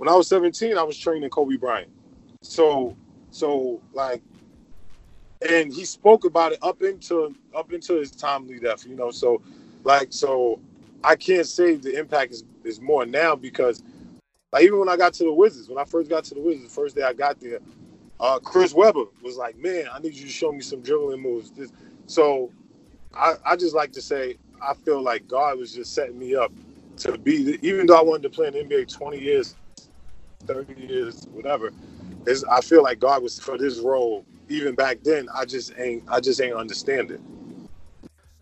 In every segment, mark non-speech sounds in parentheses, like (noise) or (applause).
when I was 17, I was training Kobe Bryant. So so like and he spoke about it up into up into his timely death, you know. So like so I can't say the impact is, is more now because like even when I got to the Wizards, when I first got to the Wizards, the first day I got there, uh, Chris Webber was like, "Man, I need you to show me some dribbling moves." This, so I, I just like to say I feel like God was just setting me up to be, even though I wanted to play in the NBA 20 years, 30 years, whatever. I feel like God was for this role even back then. I just ain't I just ain't understand it.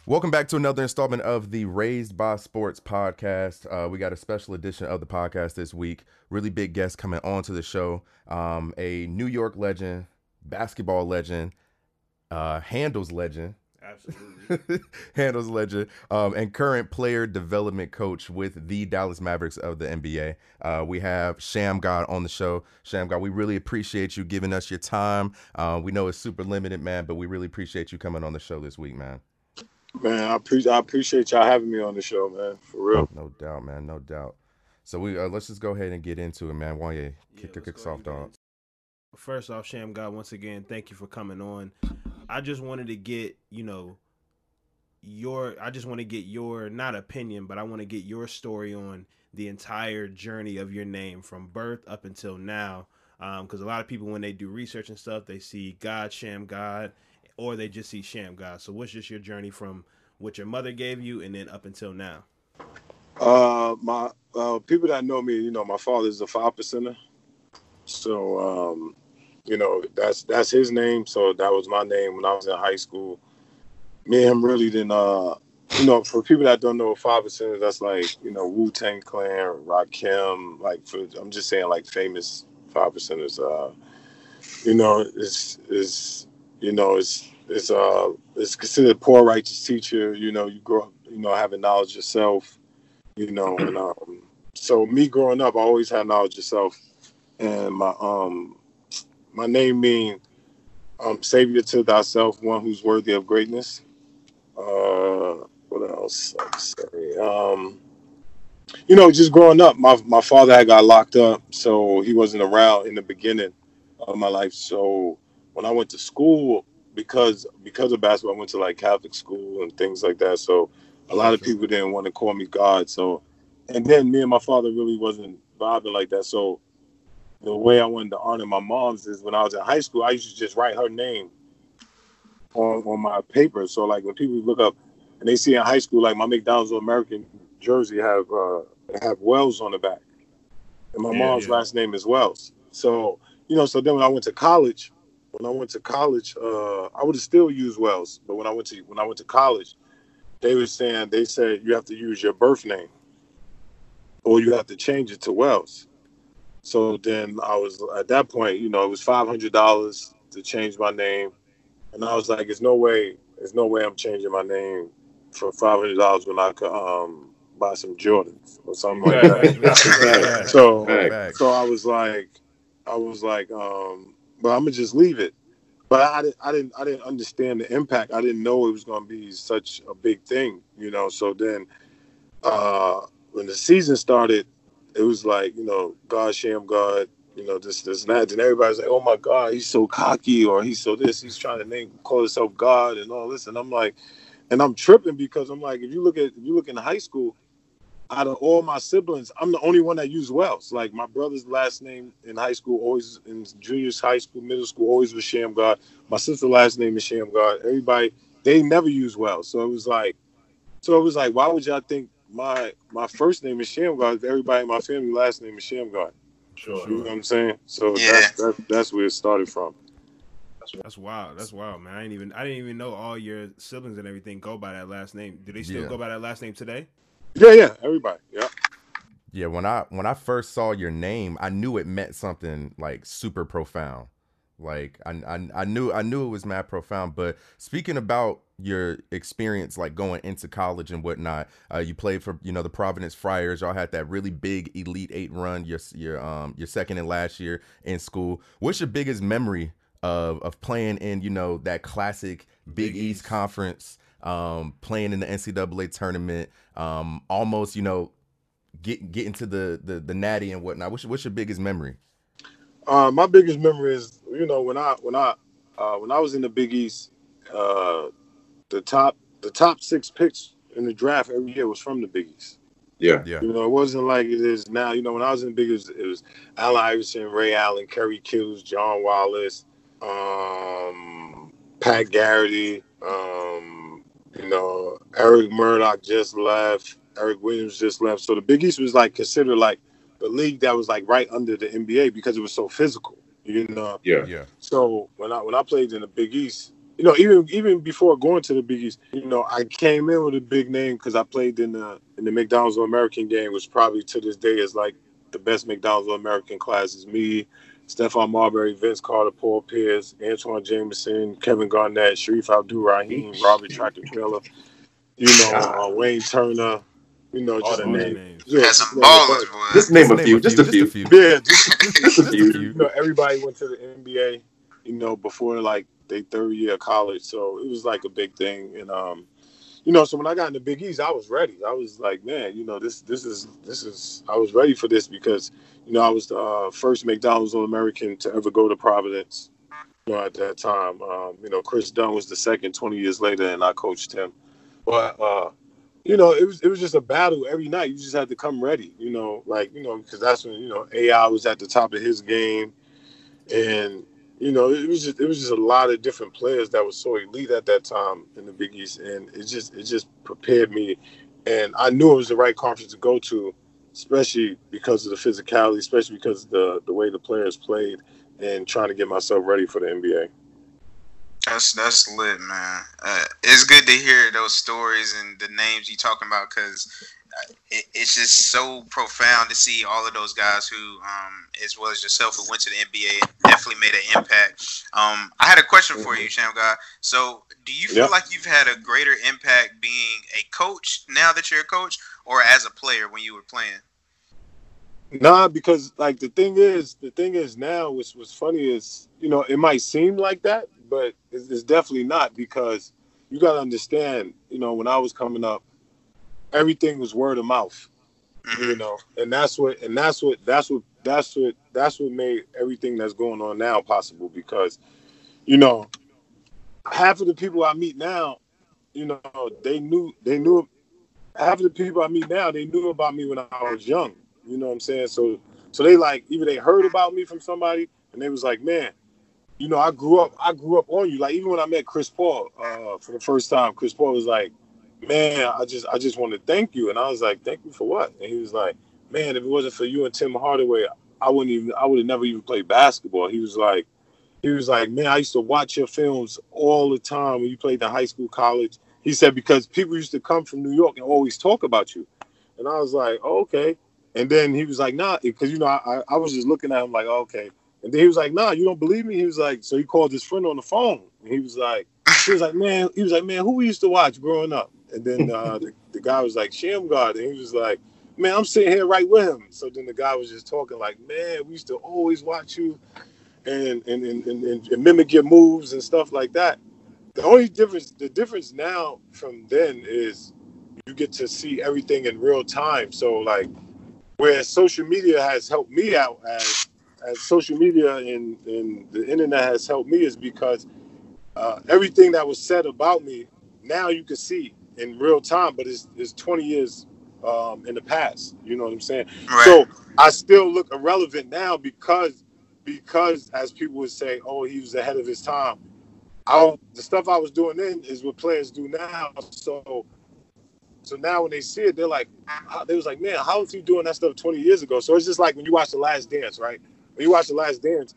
Welcome back to another installment of the Raised by Sports podcast. Uh, we got a special edition of the podcast this week. Really big guest coming on to the show. Um, a New York legend, basketball legend, uh, handles legend. Absolutely. (laughs) handles legend um, and current player development coach with the Dallas Mavericks of the NBA. Uh, we have Shammgod on the show. Shammgod, we really appreciate you giving us your time. Uh, we know it's super limited, man, but we really appreciate you coming on the show this week, man. Man, I appreciate I appreciate y'all having me on the show, man. For real. No doubt, man. No doubt. So we uh, let's just go ahead and get into it, man. Why you kick Yeah, kick let's off, ahead and dog? First off, Shammgod, once again, thank you for coming on. I just wanted to get, you know, your I just want to get your not opinion, but I want to get your story on the entire journey of your name from birth up until now. Because a lot of people, when they do research and stuff, they see God, Shammgod, or they just see Shammgod. So, what's just your journey from what your mother gave you and then up until now? Uh, my uh, people that know me, you know, my father's a five percenter. So, um, you know, that's that's his name. So that was my name when I was in high school. Me and him really didn't. Uh, you know, for people that don't know five percenters, that's like you know Wu Tang Clan, Rakim. Like for I'm just saying like famous five percenters. Uh, you know, it's is you know it's it's uh it's considered poor righteous teacher. You know, you grow up, you know, having knowledge yourself you know and um so me growing up i always had knowledge of self and my um my name mean um savior to thyself one who's worthy of greatness uh what else um you know just growing up my my father had got locked up so he wasn't around in the beginning of my life so when i went to school because because of basketball i went to like catholic school and things like that so a lot of people didn't want to call me God. So, and then me and my father really wasn't vibing like that. So, the way I wanted to honor my mom's is when I was in high school, I used to just write her name on on my paper. So, like when people look up and they see in high school, like my McDonald's American jersey have uh, have Wells on the back, and my Yeah, mom's yeah. last name is Wells. So, you know, so then when I went to college, when I went to college, uh, I would have still used Wells, but when I went to when I went to college they were saying they said you have to use your birth name or you have to change it to Wells. So then I was at that point, you know, it was five hundred dollars to change my name, and I was like, "There's no way, there's no way I'm changing my name for five hundred dollars when I could um, buy some Jordans or something like that." so, so I was like, I was like, um, but I'm gonna just leave it. But I didn't, I didn't, I didn't understand the impact. I didn't know it was gonna be such a big thing, you know. So then, uh, when the season started, it was like, you know, God, Sham, God, you know, this, this, and that. And everybody's like, oh my God, he's so cocky, or he's so this, he's trying to name, call himself God, and all this. And I'm like, and I'm tripping because I'm like, if you look at, if you look in high school, out of all my siblings, I'm the only one that used Wells. Like my brother's last name in high school, always in juniors, high school, middle school, always was Shammgod. My sister's last name is Shammgod. Everybody, they never used Wells. So it was like, so it was like, why would y'all think my my first name is Shammgod everybody in my family last name is Shammgod? Sure. You know what I'm saying? So Yeah. that's, that's that's where it started from. That's wild. That's wild, man. I didn't even I didn't even know all your siblings and everything go by that last name. Do they still Yeah. go by that last name today? Yeah, yeah, everybody. Yeah. Yeah, when I when I first saw your name, I knew it meant something like super profound. Like I, I I knew I knew it was mad profound. But speaking about your experience, like going into college and whatnot, uh, you played for you know the Providence Friars. Y'all had that really big Elite Eight run. Your your um your second and last year in school. What's your biggest memory of of playing in you know that classic Big, Big East East. conference? Um, playing in the NCAA tournament, um, almost you know get get into the the, the natty and whatnot? What's your, what's your biggest memory? Uh, my biggest memory is you know when I when I uh, when I was in the Big East, uh, the top the top six picks in the draft every year was from the Big East. Yeah, Yeah. You know, it wasn't like it is now. You know, when I was in the Big East, it was Allen Iverson, Ray Allen, Kerry Kittles, John Wallace, um, Pat Garrity. Um, you know, Eric Murdock just left. Eric Williams just left. So the Big East was like considered like the league that was like right under the NBA because it was so physical. You know, yeah, Yeah. so when I when I played in the Big East, you know, even even before going to the Big East, you know, I came in with a big name because I played in the in the McDonald's All American game, which probably to this day is like the best McDonald's All American class is me, Stephon Marbury, Vince Carter, Paul Pierce, Antawn Jamison, Kevin Garnett, Shareef Abdur-Rahim, Robert Tractor Traylor, you know, uh, Wayne Turner, you know, just All a the name. names. Yeah, Had some ballers, boy. Just name a Name few. Just a few. Yeah, (laughs) just, Just a few. you know, everybody went to the NBA, you know, before like their third year of college. So it was like a big thing. And um, you know, so when I got in the Big East, I was ready. I was like, man, you know, this this is this is I was ready for this because, you know, I was the uh, first McDonald's All American to ever go to Providence. You know, at that time. Um, you know, Kris Dunn was the second 20 years later, and I coached him. But uh, you know, it was it was just a battle every night. You just had to come ready, you know, like you know, because that's when you know AI was at the top of his game, and you know, it was just it was just a lot of different players that was so elite at that time in the Big East, and it just it just prepared me, and I knew it was the right conference to go to, especially because of the physicality, especially because the the way the players played, and trying to get myself ready for the NBA. That's that's lit, man. Uh, it's good to hear those stories and the names you talking about because it, it's just so profound to see all of those guys who, um, as well as yourself, who went to the NBA definitely made an impact. Um, I had a question for you, Shammgod. So, do you feel Yep. like you've had a greater impact being a coach now that you're a coach, or as a player when you were playing? Nah, because like the thing is, the thing is now, what's what's funny is, you know, it might seem like that, but it's, it's definitely not because you got to understand, you know, when I was coming up, everything was word of mouth, you Mhm. know, and that's what, and that's what, that's what, that's what, that's what made everything that's going on now possible because, you know, half of the people I meet now, you know, they knew, they knew, half of the people I meet now, they knew about me when I was young. You know what I'm saying? So so they like either they heard about me from somebody and they was like, man, you know, I grew up I grew up on you. Like even when I met Chris Paul uh, for the first time, Chris Paul was like, man, I just I just want to thank you. And I was like, thank you for what? And he was like, man, if it wasn't for you and Tim Hardaway, I wouldn't even I would have never even played basketball. He was like, he was like, man, I used to watch your films all the time when you played in high school, college. He said because people used to come from New York and always talk about you. And I was like, oh, okay. And then he was like, nah, because you know, I, I was just looking at him like, oh, okay. And then he was like, nah, you don't believe me? He was like, so he called his friend on the phone. And he was like, he was like, man, he was like, man, who we used to watch growing up? And then uh, (laughs) the, the guy was like, Shammgod. And he was like, man, I'm sitting here right with him. So then the guy was just talking like, man, we used to always watch you and and, and, and, and mimic your moves and stuff like that. The only difference, the difference now from then is you get to see everything in real time. So like, where social media has helped me out as as social media and, and the internet has helped me is because uh, everything that was said about me now you can see in real time, but it's, it's 20 years um, in the past. You know what I'm saying? Right. So I still look irrelevant now because because as people would say, oh, he was ahead of his time. I the stuff I was doing then is what players do now. So so now when they see it, they're like, they was like, man, how was he doing that stuff 20 years ago? So it's just like when you watch The Last Dance, right? When you watch The Last Dance,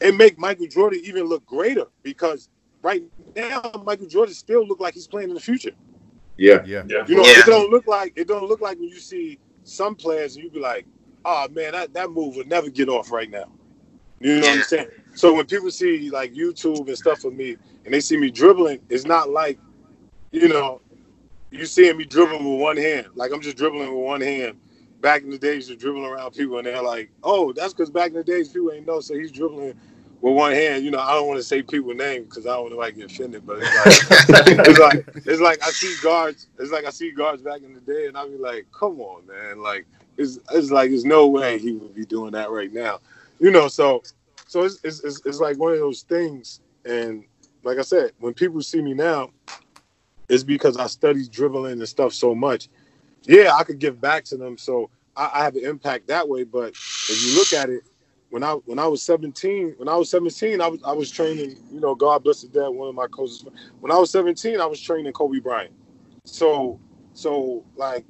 it make Michael Jordan even look greater because right now Michael Jordan still look like he's playing in the future. Yeah. Yeah. Yeah. You know, Yeah. it don't look like it don't look like when you see some players and you be like, oh man, that, that move would never get off right now. You know what I'm saying? So when people see like YouTube and stuff of me and they see me dribbling, it's not like, you know, you seeing me dribbling with one hand. Like I'm just dribbling with one hand. Back in the days, you're dribbling around people and they're like, oh, that's because back in the days people ain't know, so he's dribbling with one hand, you know, I don't want to say people's names because I don't want to like get offended, but it's like, (laughs) it's like it's like I see guards. It's like I see guards back in the day, and I be like, come on, man, like it's it's like there's no way he would be doing that right now, you know. So so it's it's it's, it's like one of those things, and like I said, when people see me now, it's because I studied dribbling and stuff so much. Yeah, I could give back to them, so I, I have an impact that way. But if you look at it, when I when I was 17, when I was 17, I was I was training. You know, God bless the dead. One of my coaches. When I was 17, I was training Kobe Bryant. So so like,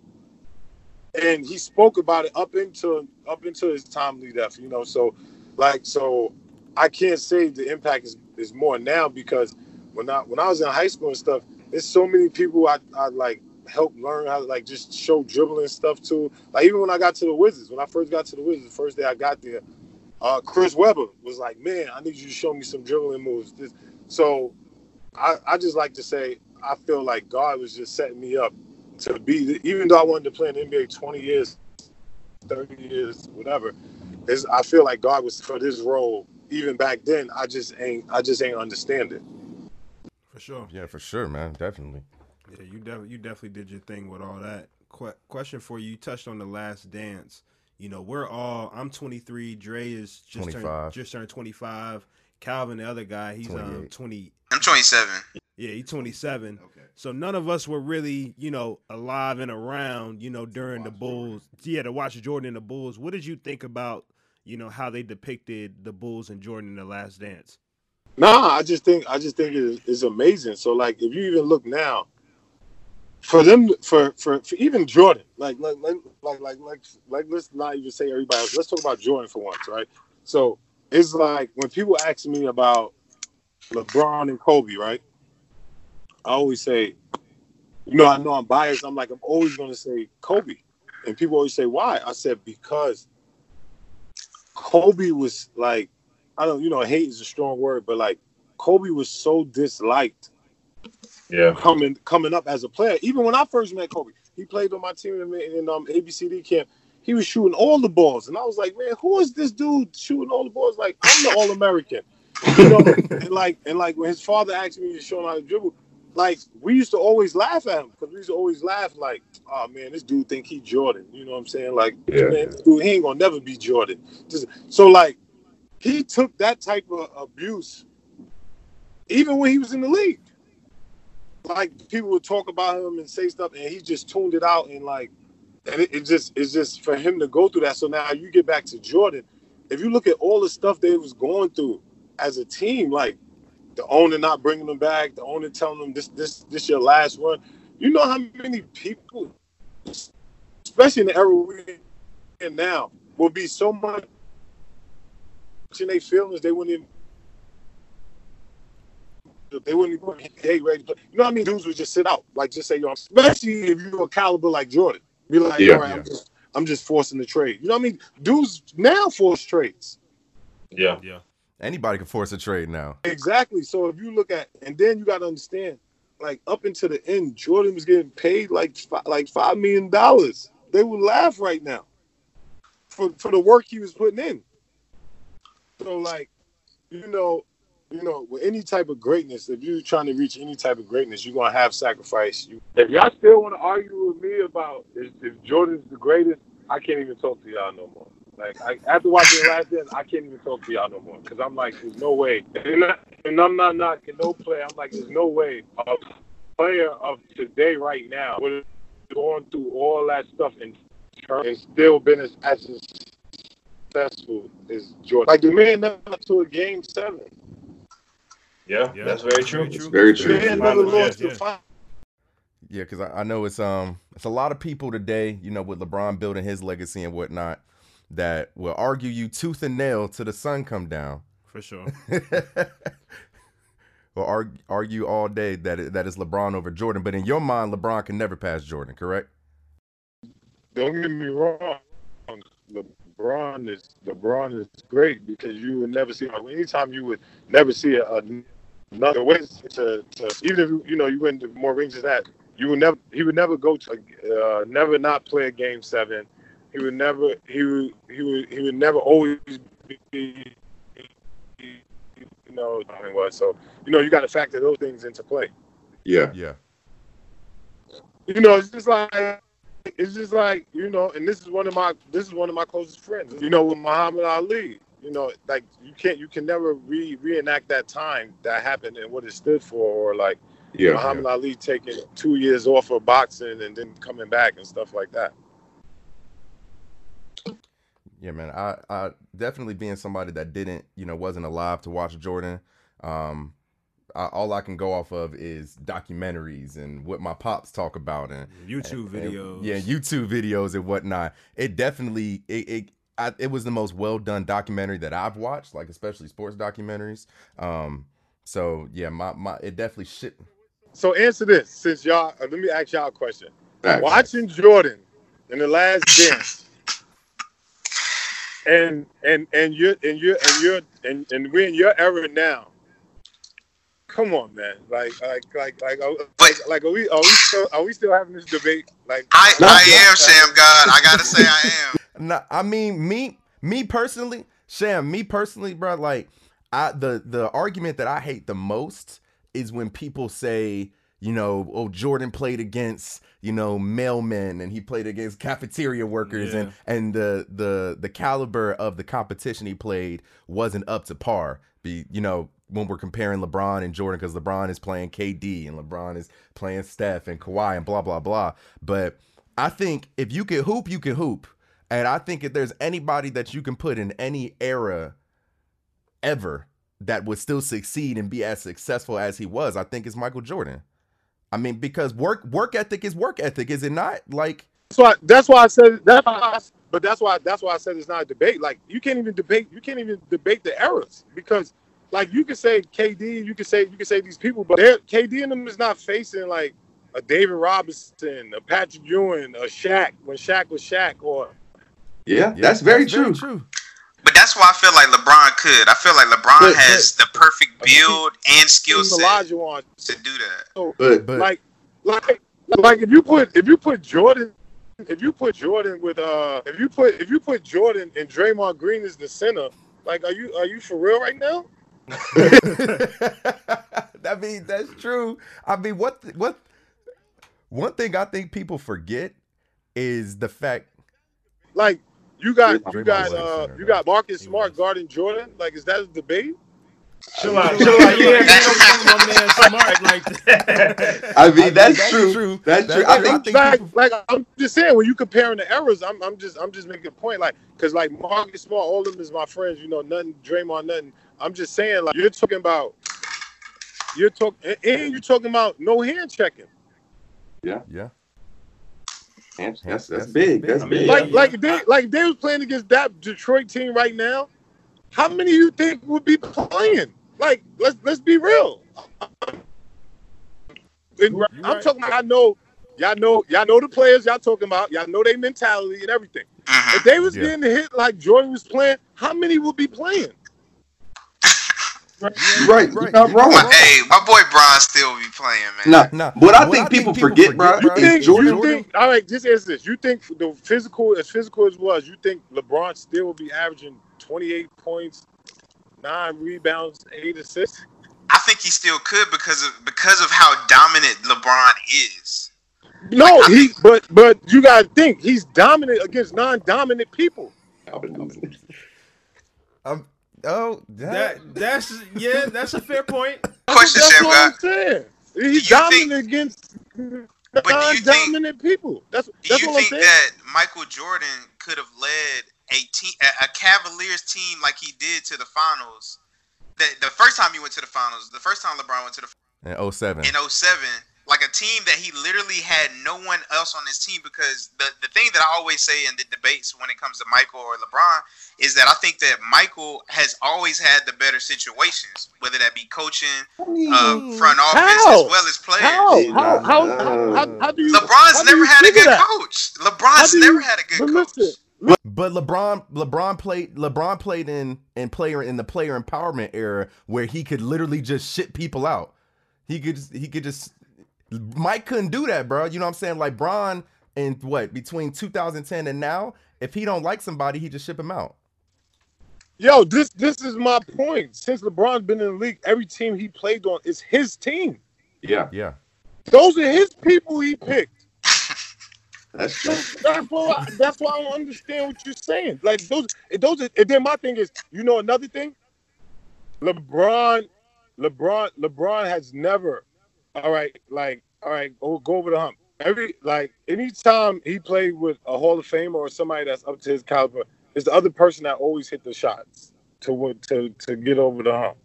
and he spoke about it up into up into his timely death. You know, so like so, I can't say the impact is is more now because when I when I was in high school and stuff, there's so many people I I like help learn how to like just show dribbling stuff to. Like even when I got to the Wizards, when I first got to the Wizards, the first day I got there, uh, Chris Webber was like, "Man, I need you to show me some dribbling moves." This, so, I, I just like to say I feel like God was just setting me up to be, even though I wanted to play in the NBA 20 years, 30 years, whatever. Is I feel like God was for this role even back then. I just ain't, I just ain't understand it. For sure. Yeah, for sure, man. Definitely. Yeah, you definitely you definitely did your thing with all that. Qu- question for you: You touched on the Last Dance. You know, we're all. I'm 23. Dre is just 25. turned just turned 25. Calvin, the other guy, he's um 20. I'm 27. Yeah, he's 27. Okay. So none of us were really, you know, alive and around, you know, during the Bulls. Yeah, to watch Jordan and the Bulls. What did you think about, you know, how they depicted the Bulls and Jordan in the Last Dance? Nah, I just think I just think it's, it's amazing. So like, if you even look now, for them, for for, for even Jordan, like like like like like like like let's not even say everybody else. Let's talk about Jordan for once, right? So it's like when people ask me about LeBron and Kobe, right? I always say, you know, I know I'm biased. I'm like, I'm always going to say Kobe, and people always say why. I said because Kobe was like, I don't, you know, hate is a strong word, but like Kobe was so disliked Yeah. coming coming up as a player. Even when I first met Kobe, he played on my team in, in um, ABCD camp. He was shooting all the balls, and I was like, man, who is this dude shooting all the balls? Like I'm the All American, you know. (laughs) and like and like when his father asked me to show him how to dribble, like we used to always laugh at him because we used to always laugh like, oh man, this dude think he Jordan. You know what I'm saying? Like, Yeah. man, this dude he ain't gonna never be Jordan. Just, so like he took that type of abuse even when he was in the league. Like people would talk about him and say stuff, and he just tuned it out and like, and it, it just it's just for him to go through that. So now you get back to Jordan. If you look at all the stuff they was going through as a team, like the owner not bringing them back, the owner telling them this this this your last one. You know how many people, especially in the era we're in now, will be so much in their feelings they wouldn't even they wouldn't even put they ready But. You know what I mean? Dudes would just sit out, like just say, yo, especially if you're a caliber like Jordan. Be like, Yeah. all right, I'm just I'm just forcing the trade. You know what I mean? Dudes now force trades. Yeah. Yeah. Anybody can force a trade now. Exactly. So if you look at, and then you got to understand, like up until the end, Jordan was getting paid like fi- like five million dollars. They would laugh right now for for the work he was putting in. So like, you know, you know, with any type of greatness, if you're trying to reach any type of greatness, you're gonna have sacrifice. You, if y'all still want to argue with me about if, if Jordan's the greatest, I can't even talk to y'all no more. Like I, after watching the last dance, I can't even talk to y'all no more because I'm like, there's no way. And, I, and I'm not knocking no player. I'm like, there's no way a player of today right now would have gone through all that stuff and and still been as, as successful as Jordan. Like the man never to a game seven. Yeah. Yeah. That's very true. Very true. Very true. man Yeah, never yeah, lost yeah. the final. Yeah, because I, I know it's um it's a lot of people today, you know, with LeBron building his legacy and whatnot, that will argue you tooth and nail till the sun come down. For sure. (laughs) or argue, argue all day that it, that is LeBron over Jordan. But in your mind, LeBron can never pass Jordan, correct? Don't get me wrong. LeBron is LeBron is great because you would never see anytime you would never see a, a another way to, to even if you, you know you win more rings than that you would never he would never go to uh, never not play a game seven he would never he would he would he would never always be you know, I mean, what. So, you know, you got to factor those things into play. Yeah. Yeah. You know, it's just like it's just like you know, and this is one of my this is one of my closest friends. You know, with Muhammad Ali. You know, like you can't you can never re reenact that time that happened and what it stood for, or like Yeah. Muhammad Ali taking two years off of boxing and then coming back and stuff like that. Yeah, man. I, I definitely being somebody that didn't, you know, wasn't alive to watch Jordan. Um, I, all I can go off of is documentaries and what my pops talk about and YouTube and- videos. yeah, YouTube videos and whatnot. It definitely it it, I, it was the most well done documentary that I've watched, like especially sports documentaries. Um, so yeah, my my it definitely shit. So answer this, since y'all. Uh, let me ask y'all a question. Facts. Watching Jordan in the last dance, and and and you're and you're and you're and, and we're in your era now. Come on, man! Like like like like are, like, like are we are we still are we still having this debate? Like I, I am Shammgod. I gotta say I am. No, I mean me me personally, Sham, me personally, bro. Like I the the argument that I hate the most is when people say, you know, oh Jordan played against you know mailmen and he played against cafeteria workers and and the the the caliber of the competition he played wasn't up to par. Be you know when we're comparing LeBron and Jordan because LeBron is playing KD and LeBron is playing Steph and Kawhi and blah blah blah. But I think if you can hoop, you can hoop. And I think if there's anybody that you can put in any era ever that would still succeed and be as successful as he was, I think it's Michael Jordan. I mean, because work work ethic is work ethic, is it not? Like, that's why that's why I said that's but that's why that's why I said it's not a debate. Like you can't even debate you can't even debate the eras because like you can say KD, you can say you could say these people, but KD and them is not facing like a David Robinson, a Patrick Ewing, a Shaq when Shaq was Shaq, or Yeah, yeah, that's very true. true. But that's why I feel like LeBron could. I feel like LeBron But- has the perfect build and skill set to do that. So But But like like like if you put if you put Jordan if you put Jordan with uh if you put if you put Jordan and Draymond Green as the center, like are you are you for real right now? (laughs) I mean, that's true. I mean, what what one thing I think people forget is the fact Like you got you Draymond got was uh center, you got Marcus Smart guarding Jordan. Like is that a debate? Chill out, Chill chill out, out. you Yeah, ain't gonna my man smart like that. (laughs) I mean, I that's, mean, true. That's, That's true. I true. think I like, people- like I'm just saying when you comparing the eras, I'm I'm just I'm just making a point like because like Marcus Smart, all of them is my friends. You know, nothing Draymond, nothing. I'm just saying like you're talking about you're talking and you're talking about no hand checking. yeah. that's, That's- that's, that's big. big. That's big. Like like they like they was playing against that Detroit team right now. How many you think would be playing? Like let's let's be real. And You I'm talking about I know y'all know y'all know the players y'all talking about y'all know their mentality and everything. If uh-huh. they was Yeah. getting hit like Jordan was playing, how many would be playing? You're right. You're Right. not wrong. My, hey, my boy Bron still be playing, man. Nah, Nah, what I think people forget, bro, You bro, is think Jordan- you think all right, just answer this. You think the physical as physical as was, you think LeBron still will be averaging 28 points, nine rebounds, eight assists? I think he still could because of because of how dominant LeBron is. No, he but but you gotta think he's dominant against non-dominant people. Um, (laughs) oh, that, That that's yeah, that's a fair point. (laughs) Question, That's Sam what God. I'm saying. He's dominant think- against do you think- non-dominant people. That's Do that's you what I'm think saying. that Michael Jordan could have led a team, a a Cavaliers team, like he did to the finals? The, the first time he went to the finals, the first time LeBron went to the in 07. in 07 like a team that he literally had no one else on his team because the, the thing that I always say in the debates when it comes to Michael or LeBron is that I think that Michael has always had the better situations, whether that be coaching, uh, front office, How? as well as players. How? How, how, how, how, how do you? LeBron's how do never you had a good coach. LeBron's do never had a good coach. listen, But LeBron, LeBron played, LeBron played in in player in the player empowerment era where he could literally just shit people out. He could, he could just. Mike couldn't do that, bro. You know what I'm saying? Like Bron, in what between 2010 and now, if he don't like somebody, he just ship him out. Yo, this this is my point. Since LeBron's been in the league, every team he played on is his team. Yeah, Yeah. Those are his people he picked. that's That's why. That's why I don't understand what you're saying. Like those, those. Are, and then my thing is, you know, another thing. LeBron, LeBron, LeBron has never. All right, like, all right, go, go over the hump. Every like, anytime he played with a Hall of Famer or somebody that's up to his caliber, it's the other person that always hit the shots to to to get over the hump.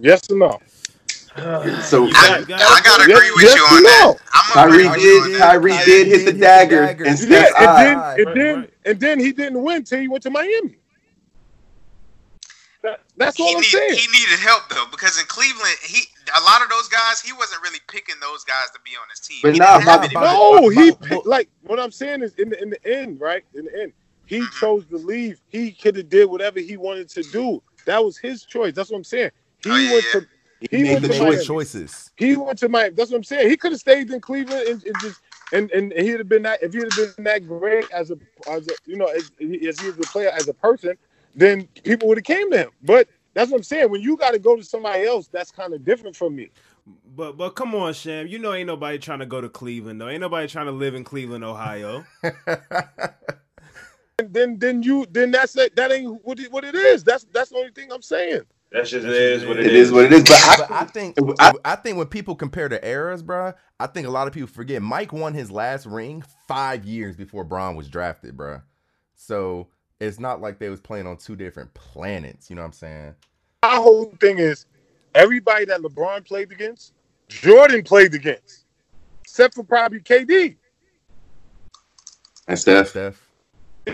Yes or no? (sighs) so. I, got- I gotta Yes- agree with yes you or on that. no? I'm Kyrie agree on did. that. Kyrie Kyrie did hit the did hit the dagger, dagger. and Yeah, and then eye. and then right. and then he didn't win till he went to Miami. That, that's all He, I'm need, saying. he needed help though because in Cleveland, he a lot of those guys he wasn't really picking those guys to be on his team. But He didn't have Bobby- No, But- he but- picked, like what I'm saying is in the in the end, right? In the end, he Mhm. chose to leave. He could have did whatever he wanted to do. That was his choice. That's what I'm saying. He Oh, yeah, went yeah. to He He made went the to Miami. choice. choices. he went to Miami. That's what I'm saying. He could have stayed in Cleveland and, and just and, and he'd have been that if he'd have been that great as a as a you know as, as he was a player as a person, then people would have came to him. But that's what I'm saying. When you got to go to somebody else, that's kind of different from me. But but come on, Sham. You know ain't nobody trying to go to Cleveland though. Ain't nobody trying to live in Cleveland, Ohio. (laughs) And then then you then that's it. That ain't what it, what it is. That's that's the only thing I'm saying. That's just it is what It is what it is. But but I, I think (laughs) I- I, think when people compare the eras, bruh, I think a lot of people forget Mike won his last ring five years before Bron was drafted, bruh. So it's not like they was playing on two different planets. You know what I'm saying? My whole thing is everybody that LeBron played against, Jordan played against, except for probably KD. and Steph. Steph.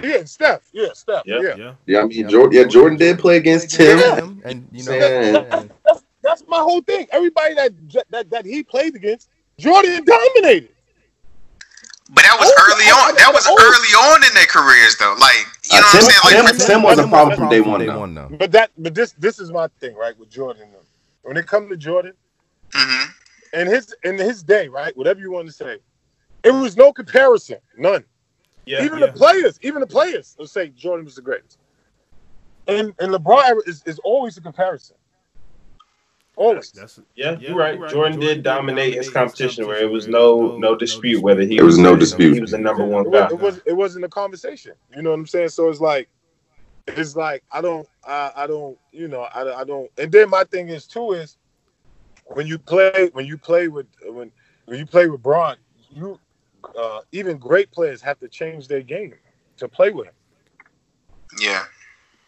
Yeah, Steph. Yeah, Steph. Yeah. Yeah. Yeah. Yeah, I mean, Yeah. Jordan. Yeah, Jordan did play against Tim. and you know, Saying- and- That's, that's my whole thing. Everybody that that that he played against, Jordan dominated. But that was early I- I- on. That was oh. early on in their careers, though. Like you Uh, know Tim, what I'm saying? Like for- Tim was a Tim problem was from a day from one, day though. one though. But that but this this is my thing, right? With Jordan, though. when it comes to Jordan hmm and his in his day, right? Whatever you want to say, it was no comparison, none. Yeah. even yeah. the players, even the players will say Jordan was the greatest. And and LeBron is, is always a comparison. Always. That's Yeah, Yeah, you're right. Jordan, Jordan did did dominate dominate his his competition where it was no no- no no dispute dispute. whether he There was no dispute. He was the number It, one was, guy. it was it wasn't a conversation. You know what I'm saying? So it's like it's like I don't I, I don't you know I, I don't and then my thing is too is when you play when you play with when when you play with Bron you uh, even great players have to change their game to play with him. Yeah.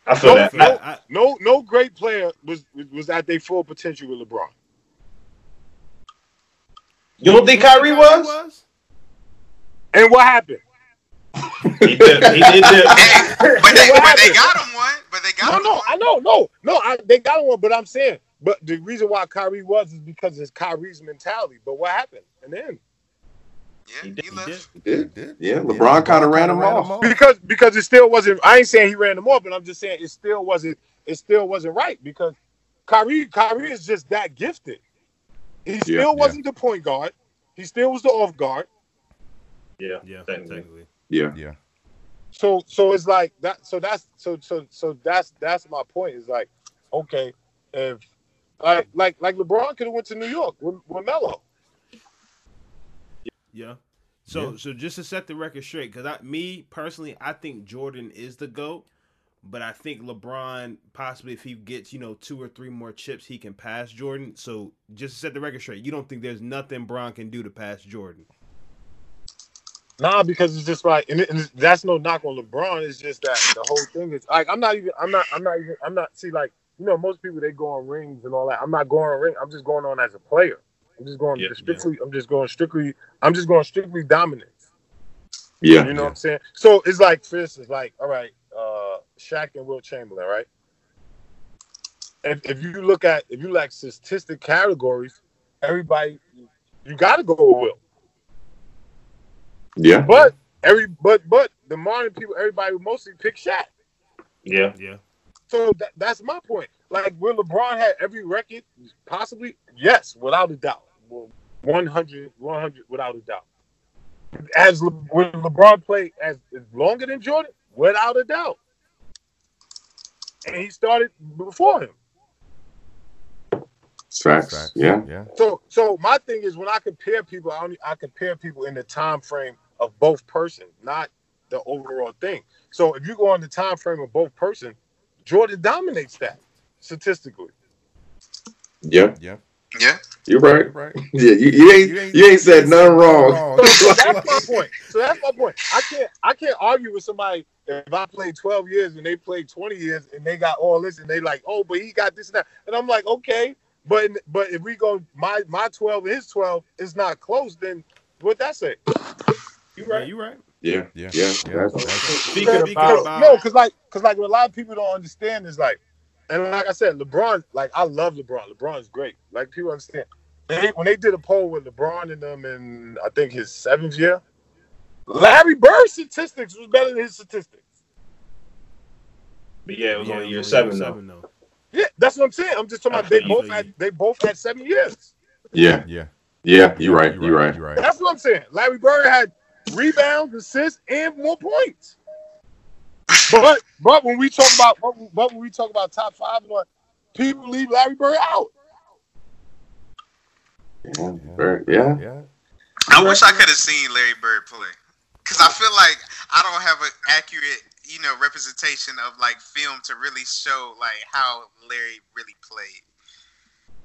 I feel No, that. no, I- no, no great player was was at their full potential with LeBron. You don't think Kyrie was? And what happened? He did. He did. Hey, but they but they got him one. But they got No, him no, one. I know, no, no. I, they got him one, but I'm saying, but the reason why Kyrie was is because of his Kyrie's mentality. But what happened? And then Yeah, He he, did- he left. He did. He did. Yeah, LeBron kinda ran him off. because because it still wasn't. I ain't saying he ran them off, but I'm just saying it still wasn't. It still wasn't right because Kyrie Kyrie is just that gifted. He still yeah. wasn't the point guard. He still was the off guard. Yeah. Yeah, Technically. technically. Yeah. Yeah. So so it's like that. So that's so so so that's that's my point. Is like okay, if like like like LeBron could have went to New York with, with Melo. Yeah. So Yeah. so just to set the record straight, because I me personally, I think Jordan is the GOAT, but I think LeBron possibly if he gets, you know, two or three more chips, he can pass Jordan. So just to set the record straight, you don't think there's nothing Bron can do to pass Jordan. Nah, because it's just like, and, it, and that's no knock on LeBron. It's just that the whole thing is like, I'm not even, I'm not, I'm not even, I'm not. See, like, you know, most people they go on rings and all that. I'm not going on ring. I'm just going on as a player. I'm just going Yeah, strictly. I'm just going strictly. I'm just going strictly dominance. Yeah. You know what I'm saying? So it's like, for instance, like, all right, uh, Shaq and Wilt Chamberlain, right? If, if you look at, if you like statistic categories, everybody, you got to go with Will. Yeah. But every, but but the modern people, everybody would mostly pick Shaq. Yeah. Yeah. So that, that's my point. Like, will LeBron had every record? Possibly, yes, without a doubt. Well, 100, 100, without a doubt. As Le, will LeBron play as, as longer than Jordan? Without a doubt. and he started before him. Facts. Facts. Yeah. Yeah. So, so my thing is when I compare people, I only I compare people in the time frame of both person, not the overall thing. So if you go on the time frame of both person, Jordan dominates that statistically. Yeah. Yeah. Yeah. You're right. Right. (laughs) Yeah. You, you ain't you ain't said nothing wrong. So, (laughs) so that's my point. So that's my point. I can't I can't argue with somebody if I played 12 years and they played 20 years and they got all this and they like, oh, but he got this and that. And I'm like, okay, but but if we go my my 12 and his 12 is not close, then what that say? You right. You right. Yeah. Yeah. Yeah. Yeah. That's- Speaking Because- about about- no, because like because like what a lot of people don't understand is like, and like I said, LeBron, like I love LeBron. LeBron's great. Like people understand. They, when they did a poll with LeBron and them in I think his seventh year, Larry Bird's statistics was better than his statistics. But yeah, it was Yeah, only year was seven, only though. seven, though. Yeah, that's what I'm saying. I'm just talking about they both had they both had seven years. yeah. Yeah. Yeah. You're right. You're right. You're right. That's what I'm saying. Larry Bird had rebounds, assists, and more points. But but when we talk about but, but when we talk about top five and people leave Larry Bird out. Yeah. Very- Yeah. Yeah. I wish I could have seen Larry Bird play because I feel like I don't have an accurate, you know, representation of like film to really show like how Larry really played.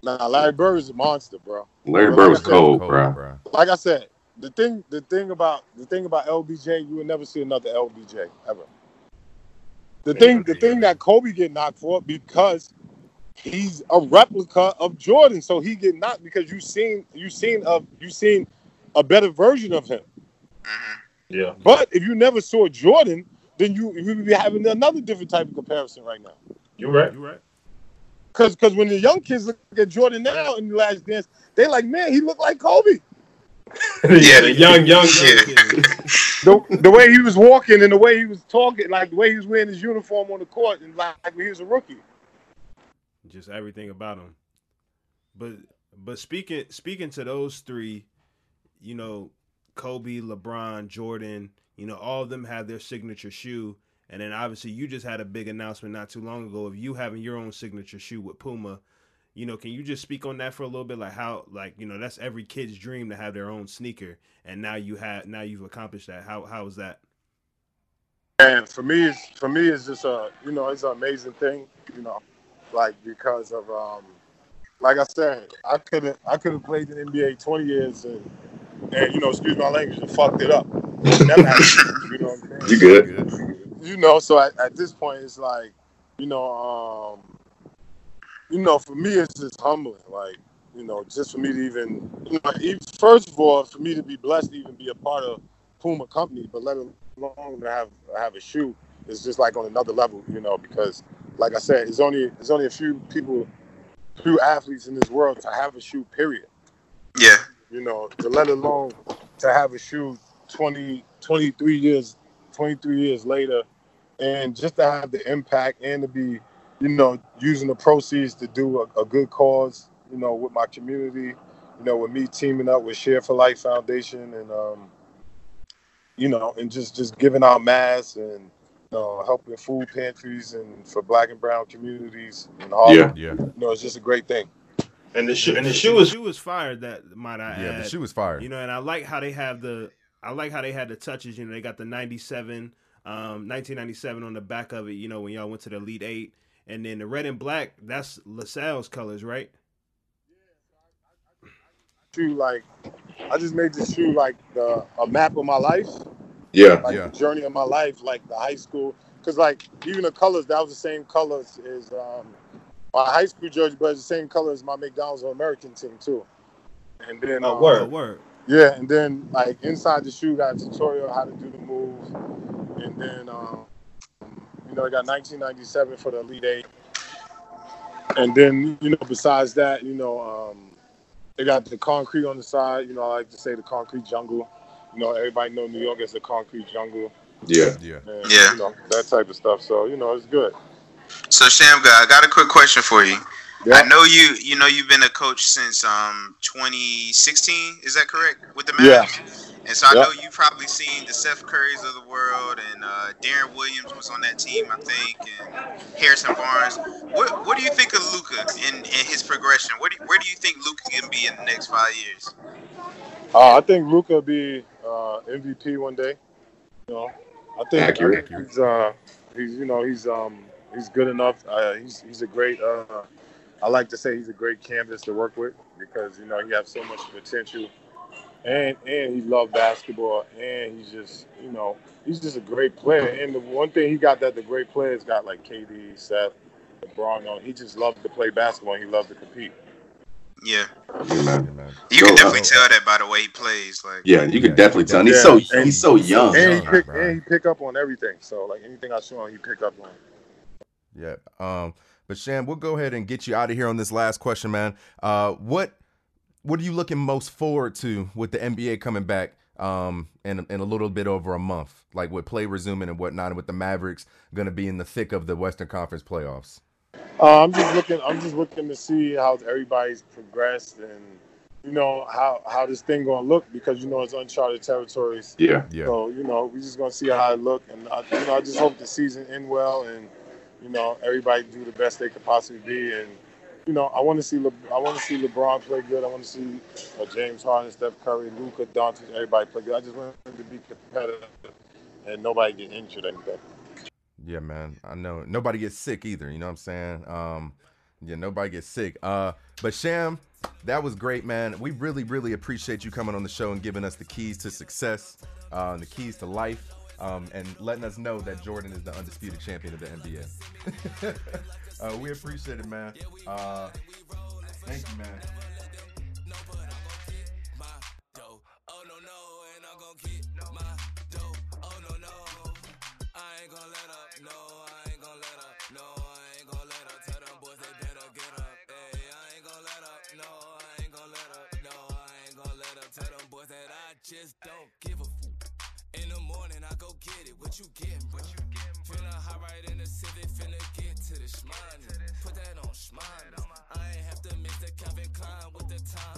Nah, Larry Bird is a monster, bro. Larry Bird was cold, Cold, bro. bro. Like I said, the thing the thing about the thing about LBJ, you will never see another LBJ ever. The thing the thing that Kobe get knocked for because he's a replica of Jordan, so he get knocked because you seen you seen of you seen a better version of him. hmm Yeah. But if you never saw Jordan, then you you would be having another different type of comparison right now. You're right. You're right. Because because when the young kids look at Jordan now in the last dance, they like, man, he looked like Kobe. (laughs) yeah, the young, young (laughs) Yeah. kid. (laughs) the, the way he was walking and the way he was talking, like the way he was wearing his uniform on the court, and like he was a rookie. Just everything about him. But but speaking speaking to those three, you know, Kobe, LeBron, Jordan, you know, all of them have their signature shoe. And then obviously you just had a big announcement not too long ago of you having your own signature shoe with Puma. You know, can you just speak on that for a little bit? Like how like, you know, that's every kid's dream to have their own sneaker. And now you have now you've accomplished that. How how is that? And for me, it's for me, it's just a you know, it's an amazing thing. You know, like because of um, like I said, I could have I could have played in the NBA twenty years and and you know, excuse my language, and fucked it up. Never (laughs) happened. You know what I'm saying? You good? Good. you know, so at, at this point, it's like, you know, um, you know, for me, it's just humbling. Like, you know, just for me to even, you know, even, first of all, for me to be blessed to even be a part of Puma Company, but let alone to have have a shoe is just like on another level, you know, because like I said, it's only there's only a few people, few athletes in this world to have a shoe. Period Yeah. you know, to let alone to have a shoe 20, 23 years, 23 years later, and just to have the impact and to be, you know, using the proceeds to do a, a good cause, you know, with my community, you know, with me teaming up with Share for Life Foundation and, um, you know, and just just giving out masks and uh, helping food pantries and for black and brown communities and all. Yeah. Yeah. You know, it's just a great thing. And the shoe, and the shoe is shoe is fired. That might I Yeah. add. The shoe was fire. You know, and I like how they have the I like how they had the touches. You know, they got the '97, um, 1997 on the back of it. You know, when y'all went to the Elite Eight, and then the red and black. That's LaSalle's colors, right? shoe like I just made this shoe like the, a map of my life, Yeah. like Yeah. the journey of my life, like the high school. Cause like even the colors, that was the same colors as um, my high school jersey, but it's the same color as my McDonald's All American team too. And then Oh, um, word. Oh, word. yeah, and then like inside the shoe got a tutorial how to do the move, and then um, you know I got 1997 for the Elite Eight, and then you know besides that, you know um, they got the concrete on the side. You know I like to say the concrete jungle. You know everybody know New York as the concrete jungle, Yeah. Yeah. and Yeah. you know that type of stuff. So you know it's good. So Shammgod, I got a quick question for you. Yeah. I know you. You know you've been a coach since um 2016. Is that correct with the Yeah. Mavs? And so I Yep. know you've probably seen the Seth Currys of the world, and uh, Deron Williams was on that team, I think, and Harrison Barnes. What What do you think of Luka in, in his progression? What do, where do you think Luka can be in the next five years? Uh, I think Luka will be uh, MVP one day. You know, I think, Accurate. I think he's uh, he's you know he's um he's good enough. Uh, he's he's a great. Uh, I like to say he's a great canvas to work with because you know he has so much potential, and and he loved basketball, and he's just you know he's just a great player. And the one thing he got that the great players got like KD, Seth, LeBron, you know, he just loved to play basketball. and He loved to compete. Yeah, Yeah, Yeah, man. man. you can definitely uh, tell that by the way he plays. Like, Yeah, you can Yeah, definitely tell. And he's so And- he's so young. And he pick and he pick up on everything. So like anything I show him, he pick up on. Yeah. Um, but Sham, we'll go ahead and get you out of here on this last question, man. Uh, what what are you looking most forward to with the NBA coming back um in in a little bit over a month, like with play resuming and whatnot, and with the Mavericks going to be in the thick of the Western Conference playoffs? Uh, I'm just looking. I'm just looking to see how everybody's progressed and you know how how this thing gonna look because you know it's uncharted territories. Yeah. Yeah. So you know we just gonna see how it look and I, you know I just hope the season end well and you know everybody do the best they could possibly be and you know I want to see Le, I want to see LeBron play good. I want to see uh, James Harden, Steph Curry, Luka Doncic, everybody play good. I just want them to be competitive and nobody get injured. Yeah, man. I know nobody gets sick either. You know what I'm saying? Um, yeah, nobody gets sick. Uh, but Sham, that was great, man. We really, really appreciate you coming on the show and giving us the keys to success, uh, the keys to life, um, and letting us know that Jordan is the undisputed champion of the NBA. (laughs) uh, we appreciate it, man. Uh, thank you, man. No no, and I'm gonna get my dough. No no, I ain't gonna let up. No, I ain't gonna let up. No, I ain't gonna let up. Tell them boys they better get up. Hey, I ain't gonna let up. No, I ain't gonna let up. No, I ain't gonna let up. Tell them boys that I just don't give in the morning I go get it. What you getting? What you they finna get to this money. Put that on Schmoney. I ain't have to miss the Calvin Klein with the time.